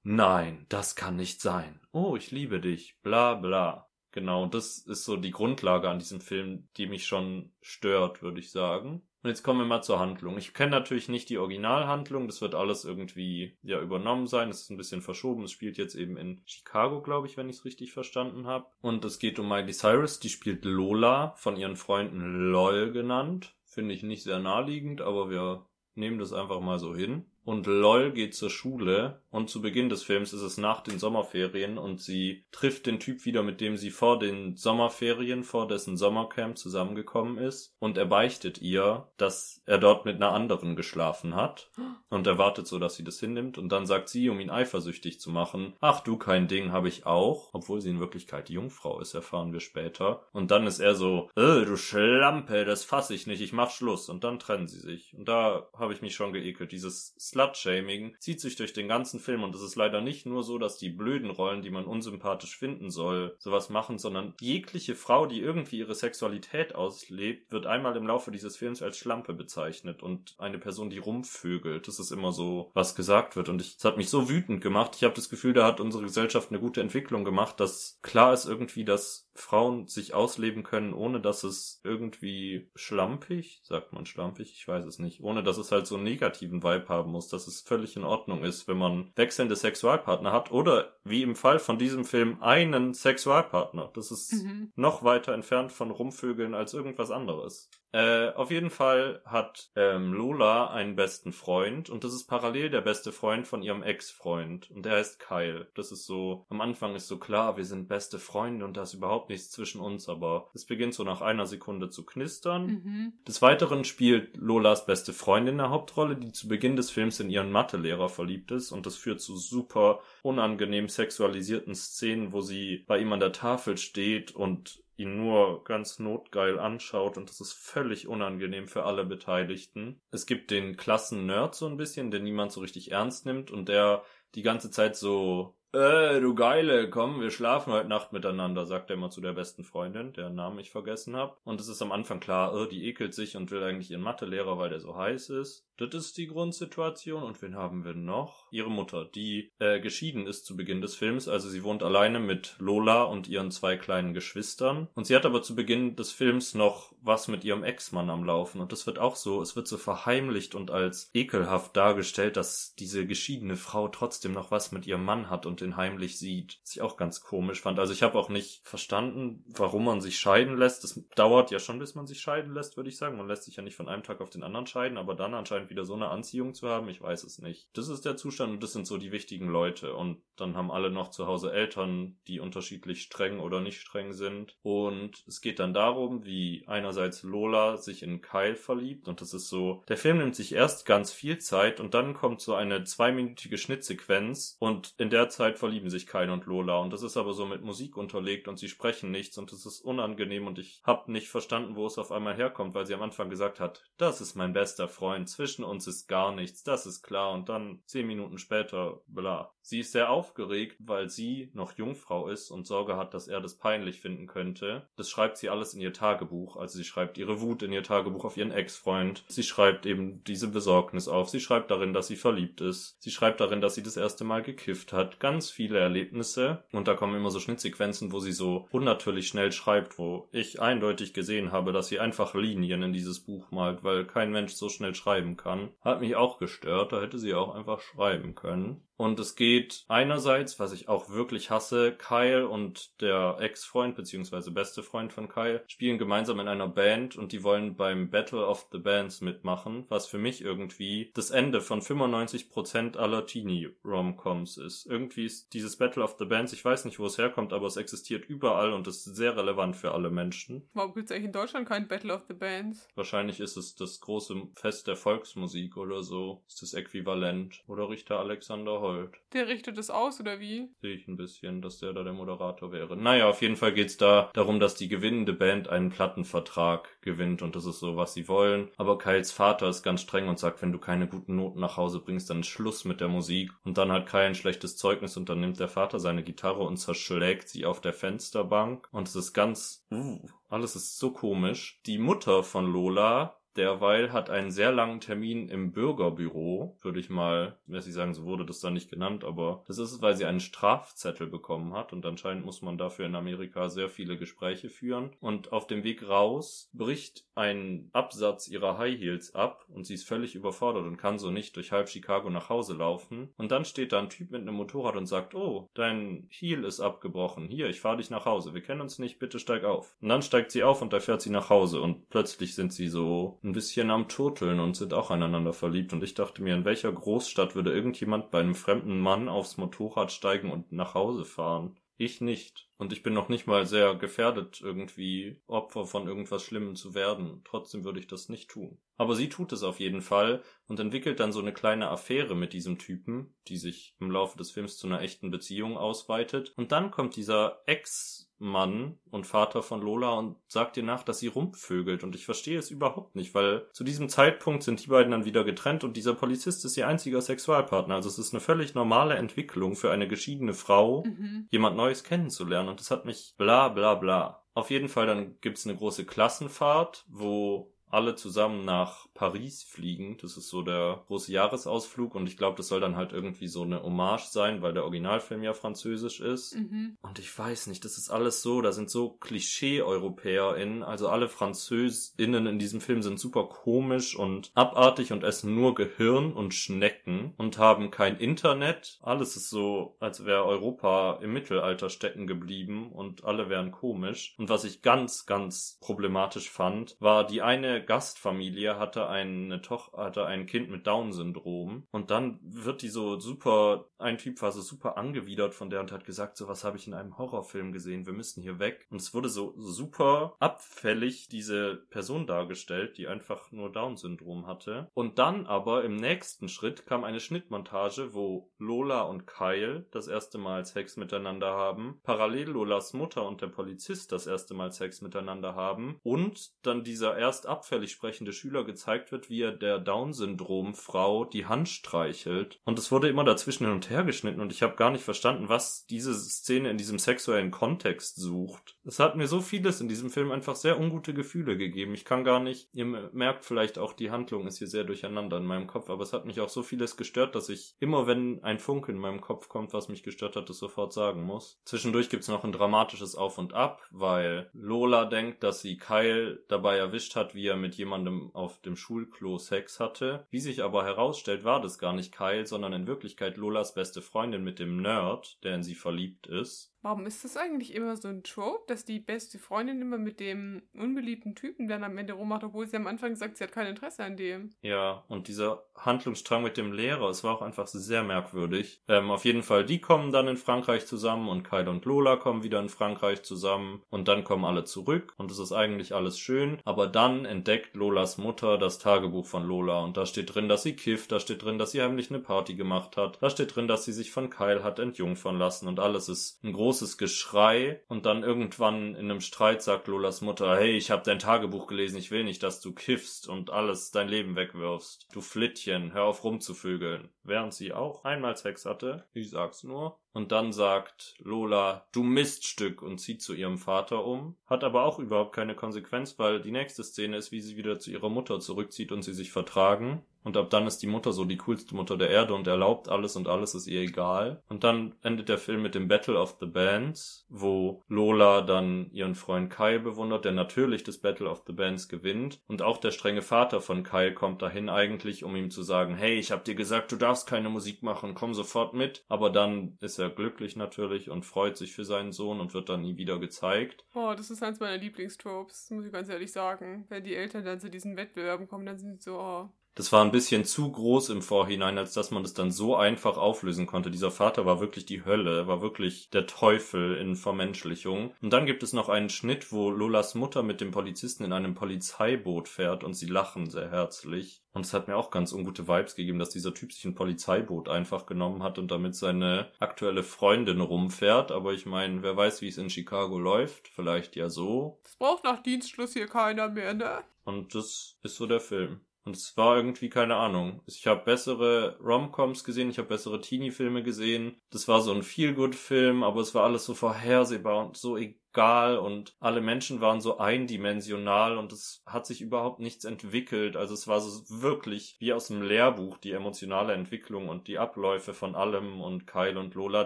nein, das kann nicht sein. Oh, ich liebe dich, bla bla. Genau, das ist so die Grundlage an diesem Film, die mich schon stört, würde ich sagen. Und jetzt kommen wir mal zur Handlung. Ich kenne natürlich nicht die Originalhandlung, das wird alles irgendwie ja übernommen sein. Es ist ein bisschen verschoben. Es spielt jetzt eben in Chicago, glaube ich, wenn ich es richtig verstanden habe. Und es geht um Miley Cyrus, die spielt Lola, von ihren Freunden LOL genannt. Finde ich nicht sehr naheliegend, aber wir nehmen das einfach mal so hin. Und LOL geht zur Schule. Und zu Beginn des Films ist es nach den Sommerferien. Und sie trifft den Typ wieder, mit dem sie vor den Sommerferien, vor dessen Sommercamp zusammengekommen ist. Und er beichtet ihr, dass er dort mit einer anderen geschlafen hat. Und erwartet so, dass sie das hinnimmt. Und dann sagt sie, um ihn eifersüchtig zu machen, ach du, kein Ding, habe ich auch, obwohl sie in Wirklichkeit Jungfrau ist, erfahren wir später. Und dann ist er so, äh, du Schlampe, das fass ich nicht, ich mach Schluss. Und dann trennen sie sich. Und da habe ich mich schon geekelt, dieses Slut-Shaming zieht sich durch den ganzen Film und es ist leider nicht nur so, dass die blöden Rollen, die man unsympathisch finden soll, sowas machen, sondern jegliche Frau, die irgendwie ihre Sexualität auslebt, wird einmal im Laufe dieses Films als Schlampe bezeichnet und eine Person, die rumvögelt. Das ist immer so, was gesagt wird und es hat mich so wütend gemacht. Ich habe das Gefühl, da hat unsere Gesellschaft eine gute Entwicklung gemacht, dass klar ist irgendwie, dass Frauen sich ausleben können, ohne dass es irgendwie schlampig, sagt man schlampig, ich weiß es nicht, ohne dass es halt so einen negativen Vibe haben muss, dass es völlig in Ordnung ist, wenn man wechselnde Sexualpartner hat oder wie im Fall von diesem Film einen Sexualpartner. Das ist Mhm. noch weiter entfernt von Rumvögeln als irgendwas anderes. Äh, auf jeden Fall hat ähm, Lola einen besten Freund und das ist parallel der beste Freund von ihrem Ex-Freund und der heißt Kyle. Das ist so, am Anfang ist so klar, wir sind beste Freunde und da ist überhaupt nichts zwischen uns, aber es beginnt so nach einer Sekunde zu knistern. Mhm. Des Weiteren spielt Lolas beste Freundin eine Hauptrolle, die zu Beginn des Films in ihren Mathelehrer verliebt ist und das führt zu super unangenehm sexualisierten Szenen, wo sie bei ihm an der Tafel steht und ihn nur ganz notgeil anschaut und das ist völlig unangenehm für alle Beteiligten. Es gibt den Klassen-Nerd so ein bisschen, den niemand so richtig ernst nimmt und der die ganze Zeit so äh, du Geile, komm, wir schlafen heute Nacht miteinander, sagt er immer zu der besten Freundin, deren Namen ich vergessen habe. Und es ist am Anfang klar, äh, die ekelt sich und will eigentlich ihren Mathelehrer, weil der so heiß ist. Das ist die Grundsituation. Und wen haben wir noch? Ihre Mutter, die äh, geschieden ist zu Beginn des Films. Also sie wohnt alleine mit Lola und ihren zwei kleinen Geschwistern. Und sie hat aber zu Beginn des Films noch was mit ihrem Ex-Mann am Laufen. Und das wird auch so, es wird so verheimlicht und als ekelhaft dargestellt, dass diese geschiedene Frau trotzdem noch was mit ihrem Mann hat und den heimlich sieht. Was ich auch ganz komisch fand. Also ich habe auch nicht verstanden, warum man sich scheiden lässt. Das dauert ja schon, bis man sich scheiden lässt, würde ich sagen. Man lässt sich ja nicht von einem Tag auf den anderen scheiden, aber dann anscheinend wieder so eine Anziehung zu haben, ich weiß es nicht. Das ist der Zustand und das sind so die wichtigen Leute. Und dann haben alle noch zu Hause Eltern, die unterschiedlich streng oder nicht streng sind. Und es geht dann darum, wie einerseits Lola sich in Kyle verliebt und das ist so, der Film nimmt sich erst ganz viel Zeit und dann kommt so eine zweiminütige Schnittsequenz und in der Zeit verlieben sich Kyle und Lola und das ist aber so mit Musik unterlegt und sie sprechen nichts und das ist unangenehm und ich habe nicht verstanden, wo es auf einmal herkommt, weil sie am Anfang gesagt hat, das ist mein bester Freund, zwischen uns ist gar nichts, das ist klar und dann zehn Minuten später, bla. Sie ist sehr aufgeregt, weil sie noch Jungfrau ist und Sorge hat, dass er das peinlich finden könnte. Das schreibt sie alles in ihr Tagebuch, also sie schreibt ihre Wut in ihr Tagebuch auf ihren Ex-Freund. Sie schreibt eben diese Besorgnis auf. Sie schreibt darin, dass sie verliebt ist. Sie schreibt darin, dass sie das erste Mal gekifft hat. Ganz viele Erlebnisse. Und da kommen immer so Schnittsequenzen, wo sie so unnatürlich schnell schreibt, wo ich eindeutig gesehen habe, dass sie einfach Linien in dieses Buch malt, weil kein Mensch so schnell schreiben kann. Hat mich auch gestört. Da hätte sie auch einfach schreiben können. Und es geht einerseits, was ich auch wirklich hasse, Kyle und der Ex-Freund beziehungsweise beste Freund von Kyle spielen gemeinsam in einer Band und die wollen beim Battle of the Bands mitmachen, was für mich irgendwie das Ende von 95% aller Teenie-Romcoms ist. Irgendwie ist dieses Battle of the Bands, ich weiß nicht, wo es herkommt, aber es existiert überall und ist sehr relevant für alle Menschen. Warum gibt es eigentlich in Deutschland kein Battle of the Bands? Wahrscheinlich ist es das große Fest der Volksmusik oder so. Ist das äquivalent. Oder Richter Alexander Harold. Der richtet es aus, oder wie? Sehe ich ein bisschen, dass der da der Moderator wäre. Naja, auf jeden Fall geht's da darum, dass die gewinnende Band einen Plattenvertrag gewinnt und das ist so, was sie wollen. Aber Kyles Vater ist ganz streng und sagt, wenn du keine guten Noten nach Hause bringst, dann ist Schluss mit der Musik. Und dann hat Kyle ein schlechtes Zeugnis und dann nimmt der Vater seine Gitarre und zerschlägt sie auf der Fensterbank. Und es ist ganz, uh, alles ist so komisch. Die Mutter von Lola derweil hat einen sehr langen Termin im Bürgerbüro, würde ich mal, weiß ich sagen, so wurde das da nicht genannt, aber das ist es, weil sie einen Strafzettel bekommen hat und anscheinend muss man dafür in Amerika sehr viele Gespräche führen. Und auf dem Weg raus bricht ein Absatz ihrer High Heels ab und sie ist völlig überfordert und kann so nicht durch halb Chicago nach Hause laufen. Und dann steht da ein Typ mit einem Motorrad und sagt, oh, dein Heel ist abgebrochen, hier, ich fahre dich nach Hause, wir kennen uns nicht, bitte steig auf. Und dann steigt sie auf und da fährt sie nach Hause. Und plötzlich sind sie so ein bisschen am Turteln und sind auch aneinander verliebt. Und ich dachte mir, in welcher Großstadt würde irgendjemand bei einem fremden Mann aufs Motorrad steigen und nach Hause fahren? Ich nicht. Und ich bin noch nicht mal sehr gefährdet, irgendwie Opfer von irgendwas Schlimmem zu werden. Trotzdem würde ich das nicht tun. Aber sie tut es auf jeden Fall und entwickelt dann so eine kleine Affäre mit diesem Typen, die sich im Laufe des Films zu einer echten Beziehung ausweitet. Und dann kommt dieser Ex Mann und Vater von Lola und sagt ihr nach, dass sie rumvögelt. Und ich verstehe es überhaupt nicht, weil zu diesem Zeitpunkt sind die beiden dann wieder getrennt und dieser Polizist ist ihr einziger Sexualpartner. Also es ist eine völlig normale Entwicklung für eine geschiedene Frau, Mhm. jemand Neues kennenzulernen. Und das hat mich bla bla bla. Auf jeden Fall dann gibt's eine große Klassenfahrt, wo alle zusammen nach Paris fliegen. Das ist so der große Jahresausflug und ich glaube, das soll dann halt irgendwie so eine Hommage sein, weil der Originalfilm ja französisch ist. Mhm. Und ich weiß nicht, das ist alles so, da sind so Klischee-EuropäerInnen, also alle FranzösInnen in diesem Film sind super komisch und abartig und essen nur Gehirn und Schnecken und haben kein Internet. Alles ist so, als wäre Europa im Mittelalter stecken geblieben und alle wären komisch. Und was ich ganz, ganz problematisch fand, war die eine Gastfamilie hatte eine Tochter, hatte ein Kind mit Down-Syndrom und dann wird die so super, ein Typ war so super angewidert von der und hat gesagt, so was habe ich in einem Horrorfilm gesehen, wir müssen hier weg. Und es wurde so super abfällig diese Person dargestellt, die einfach nur Down-Syndrom hatte. Und dann aber im nächsten Schritt kam eine Schnittmontage, wo Lola und Kyle das erste Mal Sex miteinander haben, parallel Lolas Mutter und der Polizist das erste Mal Sex miteinander haben und dann dieser erst abfällig sprechende Schüler gezeigt wird, wie er der Down-Syndrom-Frau die Hand streichelt. Und es wurde immer dazwischen hin und her geschnitten und ich habe gar nicht verstanden, was diese Szene in diesem sexuellen Kontext sucht. Es hat mir so vieles in diesem Film einfach sehr ungute Gefühle gegeben. Ich kann gar nicht, ihr merkt vielleicht auch, die Handlung ist hier sehr durcheinander in meinem Kopf, aber es hat mich auch so vieles gestört, dass ich immer, wenn ein Funke in meinem Kopf kommt, was mich gestört hat, das sofort sagen muss. Zwischendurch gibt's noch ein dramatisches Auf und Ab, weil Lola denkt, dass sie Kyle dabei erwischt hat, wie er mit jemandem auf dem Schulklo Sex hatte. Wie sich aber herausstellt, war das gar nicht Kyle, sondern in Wirklichkeit Lolas beste Freundin mit dem Nerd, der in sie verliebt ist. Warum ist das eigentlich immer so ein Trope, dass die beste Freundin immer mit dem unbeliebten Typen dann am Ende rummacht, obwohl sie am Anfang sagt, sie hat kein Interesse an dem? Ja, und dieser Handlungsstrang mit dem Lehrer, es war auch einfach sehr merkwürdig. Ähm, auf jeden Fall, die kommen dann in Frankreich zusammen und Kyle und Lola kommen wieder in Frankreich zusammen und dann kommen alle zurück und es ist eigentlich alles schön, aber dann entdeckt Lolas Mutter das Tagebuch von Lola und da steht drin, dass sie kifft, da steht drin, dass sie heimlich eine Party gemacht hat, da steht drin, dass sie sich von Kyle hat entjungfern lassen und alles ist ein großes Geschrei und dann irgendwann in einem Streit sagt Lolas Mutter, hey, ich habe dein Tagebuch gelesen, ich will nicht, dass du kiffst und alles dein Leben wegwirfst. Du Flittchen, hör auf rumzuvögeln. Während sie auch einmal Sex hatte, ich sag's nur. Und dann sagt Lola, du Miststück und zieht zu ihrem Vater um. Hat aber auch überhaupt keine Konsequenz, weil die nächste Szene ist, wie sie wieder zu ihrer Mutter zurückzieht und sie sich vertragen. Und ab dann ist die Mutter so die coolste Mutter der Erde und erlaubt alles und alles ist ihr egal. Und dann endet der Film mit dem Battle of the Bands, wo Lola dann ihren Freund Kyle bewundert, der natürlich das Battle of the Bands gewinnt. Und auch der strenge Vater von Kyle kommt dahin eigentlich, um ihm zu sagen, hey, ich hab dir gesagt, du darfst keine Musik machen, komm sofort mit. Aber dann ist er glücklich natürlich und freut sich für seinen Sohn und wird dann nie wieder gezeigt. Oh, das ist eins meiner Lieblingstropes, muss ich ganz ehrlich sagen. Wenn die Eltern dann zu diesen Wettbewerben kommen, dann sind sie so, oh, das war ein bisschen zu groß im Vorhinein, als dass man das dann so einfach auflösen konnte. Dieser Vater war wirklich die Hölle, war wirklich der Teufel in Vermenschlichung. Und dann gibt es noch einen Schnitt, wo Lolas Mutter mit dem Polizisten in einem Polizeiboot fährt und sie lachen sehr herzlich. Und es hat mir auch ganz ungute Vibes gegeben, dass dieser Typ sich ein Polizeiboot einfach genommen hat und damit seine aktuelle Freundin rumfährt. Aber ich meine, wer weiß, wie es in Chicago läuft. Vielleicht ja so. Das braucht nach Dienstschluss hier keiner mehr, ne? Und das ist so der Film. Und es war irgendwie keine Ahnung. Ich habe bessere Romcoms gesehen, ich habe bessere Teenie-Filme gesehen. Das war so ein Feel-Good-Film, aber es war alles so vorhersehbar und so egal und alle Menschen waren so eindimensional und es hat sich überhaupt nichts entwickelt. Also es war so wirklich wie aus dem Lehrbuch die emotionale Entwicklung und die Abläufe von allem und Kyle und Lola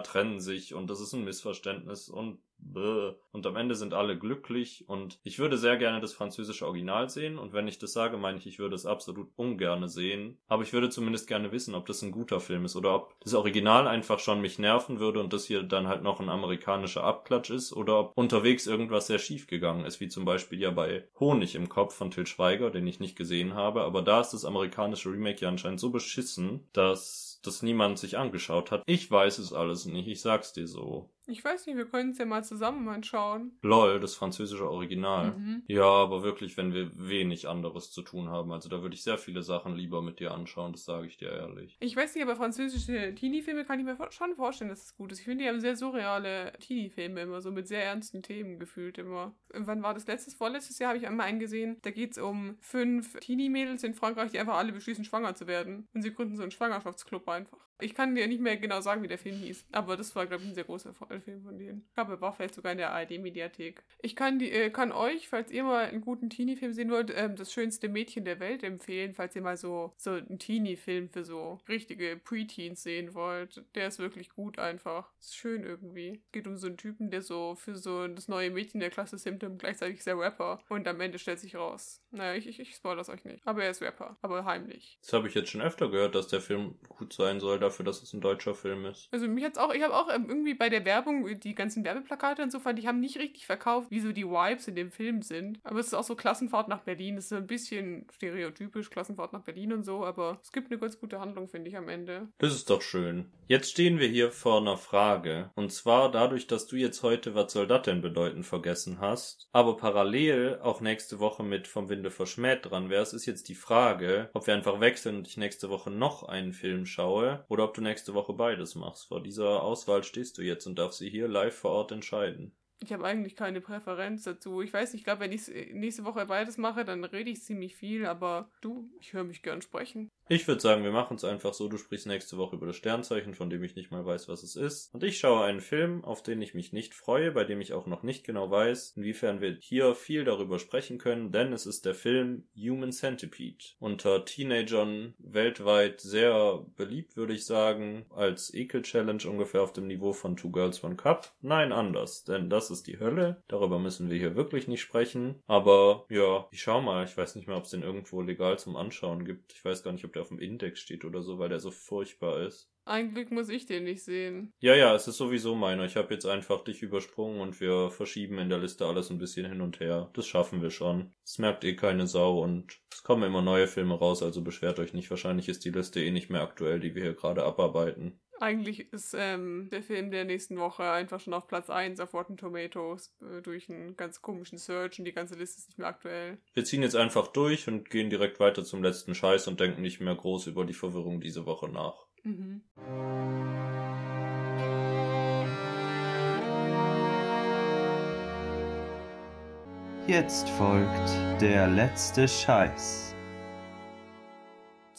trennen sich und das ist ein Missverständnis und. Und am Ende sind alle glücklich und ich würde sehr gerne das französische Original sehen und wenn ich das sage, meine ich, ich würde es absolut ungerne sehen. Aber ich würde zumindest gerne wissen, ob das ein guter Film ist oder ob das Original einfach schon mich nerven würde und das hier dann halt noch ein amerikanischer Abklatsch ist oder ob unterwegs irgendwas sehr schief gegangen ist, wie zum Beispiel ja bei Honig im Kopf von Till Schweiger, den ich nicht gesehen habe. Aber da ist das amerikanische Remake ja anscheinend so beschissen, dass das niemand sich angeschaut hat. Ich weiß es alles nicht, ich sag's dir so. Ich weiß nicht, wir können es ja mal zusammen anschauen. LOL, das französische Original. Mhm. Ja, aber wirklich, wenn wir wenig anderes zu tun haben. Also da würde ich sehr viele Sachen lieber mit dir anschauen, das sage ich dir ehrlich. Ich weiß nicht, aber französische Teenie-Filme kann ich mir schon vorstellen, dass es gut ist. Ich finde, die haben sehr surreale Teenie-Filme immer, so mit sehr ernsten Themen gefühlt immer. Wann war das letztes, vorletztes Jahr habe ich einmal einen gesehen, da geht es um fünf Teenie-Mädels in Frankreich, die einfach alle beschließen, schwanger zu werden. Und sie gründen so einen Schwangerschaftsclub einfach. Ich kann dir nicht mehr genau sagen, wie der Film hieß, aber das war, glaube ich, ein sehr großer Film von denen. Ich glaube, er war vielleicht sogar in der ARD-Mediathek. Ich kann, die, äh, kann euch, falls ihr mal einen guten Teenie-Film sehen wollt, ähm, das schönste Mädchen der Welt empfehlen, falls ihr mal so, so einen Teenie-Film für so richtige Preteens sehen wollt. Der ist wirklich gut einfach. Ist schön irgendwie. Es geht um so einen Typen, der so für so das neue Mädchen der Klasse und gleichzeitig ist er Rapper. Und am Ende stellt sich raus. Naja, ich, ich, ich spoilere es euch nicht. Aber er ist Rapper. Aber heimlich. Das habe ich jetzt schon öfter gehört, dass der Film gut sein soll, dafür, dass es ein deutscher Film ist. Also mich hat's auch, ich habe auch ähm, irgendwie bei der Werbung, die ganzen Werbeplakate und so fand, die haben nicht richtig verkauft, wie so die Vibes in dem Film sind. Aber es ist auch so Klassenfahrt nach Berlin. Das ist ein bisschen stereotypisch, Klassenfahrt nach Berlin und so, aber es gibt eine ganz gute Handlung, finde ich, am Ende. Das ist doch schön. Jetzt stehen wir hier vor einer Frage. Und zwar dadurch, dass du jetzt heute Was soll das denn bedeuten vergessen hast, aber parallel auch nächste Woche mit Vom Winde verschmäht dran wärst, ist jetzt die Frage, ob wir einfach wechseln und ich nächste Woche noch einen Film schaue oder ob du nächste Woche beides machst. Vor dieser Auswahl stehst du jetzt und darfst sie hier live vor Ort entscheiden. Ich habe eigentlich keine Präferenz dazu. Ich weiß nicht, ich glaube, wenn ich nächste Woche beides mache, dann rede ich ziemlich viel, aber du, ich höre mich gern sprechen. Ich würde sagen, wir machen es einfach so, du sprichst nächste Woche über das Sternzeichen, von dem ich nicht mal weiß, was es ist. Und ich schaue einen Film, auf den ich mich nicht freue, bei dem ich auch noch nicht genau weiß, inwiefern wir hier viel darüber sprechen können, denn es ist der Film Human Centipede. Unter Teenagern weltweit sehr beliebt, würde ich sagen, als Ekel-Challenge ungefähr auf dem Niveau von Two Girls One Cup. Nein, anders, denn das ist die Hölle. Darüber müssen wir hier wirklich nicht sprechen. Aber ja, ich schau mal. Ich weiß nicht mehr, ob es den irgendwo legal zum Anschauen gibt. Ich weiß gar nicht, ob der auf dem Index steht oder so, weil der so furchtbar ist. Ein Glück muss ich den nicht sehen. Ja, ja, es ist sowieso meiner. Ich habe jetzt einfach dich übersprungen und wir verschieben in der Liste alles ein bisschen hin und her. Das schaffen wir schon. Es merkt eh keine Sau und es kommen immer neue Filme raus, also beschwert euch nicht. Wahrscheinlich ist die Liste eh nicht mehr aktuell, die wir hier gerade abarbeiten. Eigentlich ist ähm, der Film der nächsten Woche einfach schon auf Platz 1 auf Rotten Tomatoes äh, durch einen ganz komischen Search und die ganze Liste ist nicht mehr aktuell. Wir ziehen jetzt einfach durch und gehen direkt weiter zum letzten Scheiß und denken nicht mehr groß über die Verwirrung diese Woche nach. Mhm. Jetzt folgt der letzte Scheiß.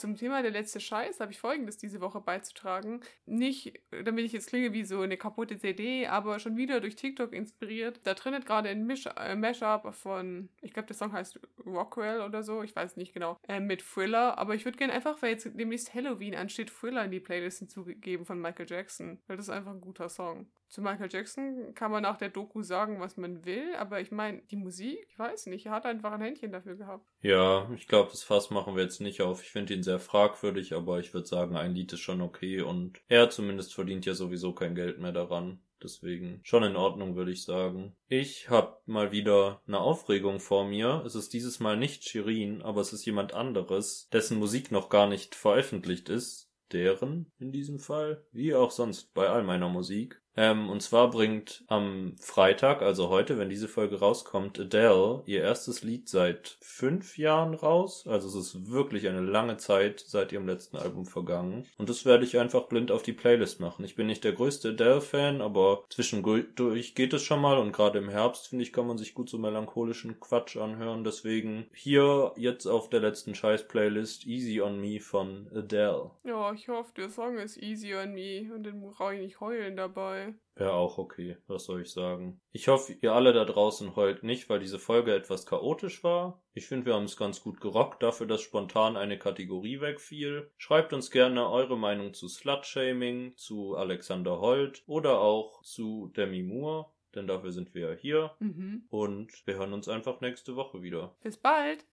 Zum Thema der letzte Scheiß habe ich folgendes diese Woche beizutragen. Nicht, damit ich jetzt klinge wie so eine kaputte CD, aber schon wieder durch TikTok inspiriert. Da trennt gerade ein Misch äh, Mashup von, ich glaube, der Song heißt Rockwell oder so, ich weiß nicht genau, äh, mit Thriller. Aber ich würde gerne einfach, weil jetzt demnächst Halloween ansteht, Thriller in die Playlist hinzugeben von Michael Jackson. Weil das ist einfach ein guter Song. Zu Michael Jackson kann man nach der Doku sagen, was man will, aber ich meine, die Musik, ich weiß nicht, er hat einfach ein Händchen dafür gehabt. Ja, ich glaube, das Fass machen wir jetzt nicht auf. Ich finde ihn sehr fragwürdig, aber ich würde sagen, ein Lied ist schon okay und er zumindest verdient ja sowieso kein Geld mehr daran. Deswegen schon in Ordnung, würde ich sagen. Ich habe mal wieder eine Aufregung vor mir. Es ist dieses Mal nicht Shirin, aber es ist jemand anderes, dessen Musik noch gar nicht veröffentlicht ist. Deren in diesem Fall, wie auch sonst bei all meiner Musik. Ähm, und zwar bringt am Freitag, also heute, wenn diese Folge rauskommt, Adele ihr erstes Lied seit fünf Jahren raus. Also es ist wirklich eine lange Zeit seit ihrem letzten Album vergangen. Und das werde ich einfach blind auf die Playlist machen. Ich bin nicht der größte Adele-Fan, aber zwischendurch geht es schon mal. Und gerade im Herbst, finde ich, kann man sich gut so melancholischen Quatsch anhören. Deswegen hier jetzt auf der letzten Scheiß-Playlist Easy on Me von Adele. Ja, ich hoffe, der Song ist easy on me und dann brauche ich nicht heulen dabei. Wäre auch okay, was soll ich sagen. Ich hoffe, ihr alle da draußen heult nicht, weil diese Folge etwas chaotisch war. Ich finde, wir haben es ganz gut gerockt, dafür, dass spontan eine Kategorie wegfiel. Schreibt uns gerne eure Meinung zu Slutshaming, zu Alexander Holt oder auch zu Demi Moore, denn dafür sind wir ja hier. Mhm. Und wir hören uns einfach nächste Woche wieder. Bis bald.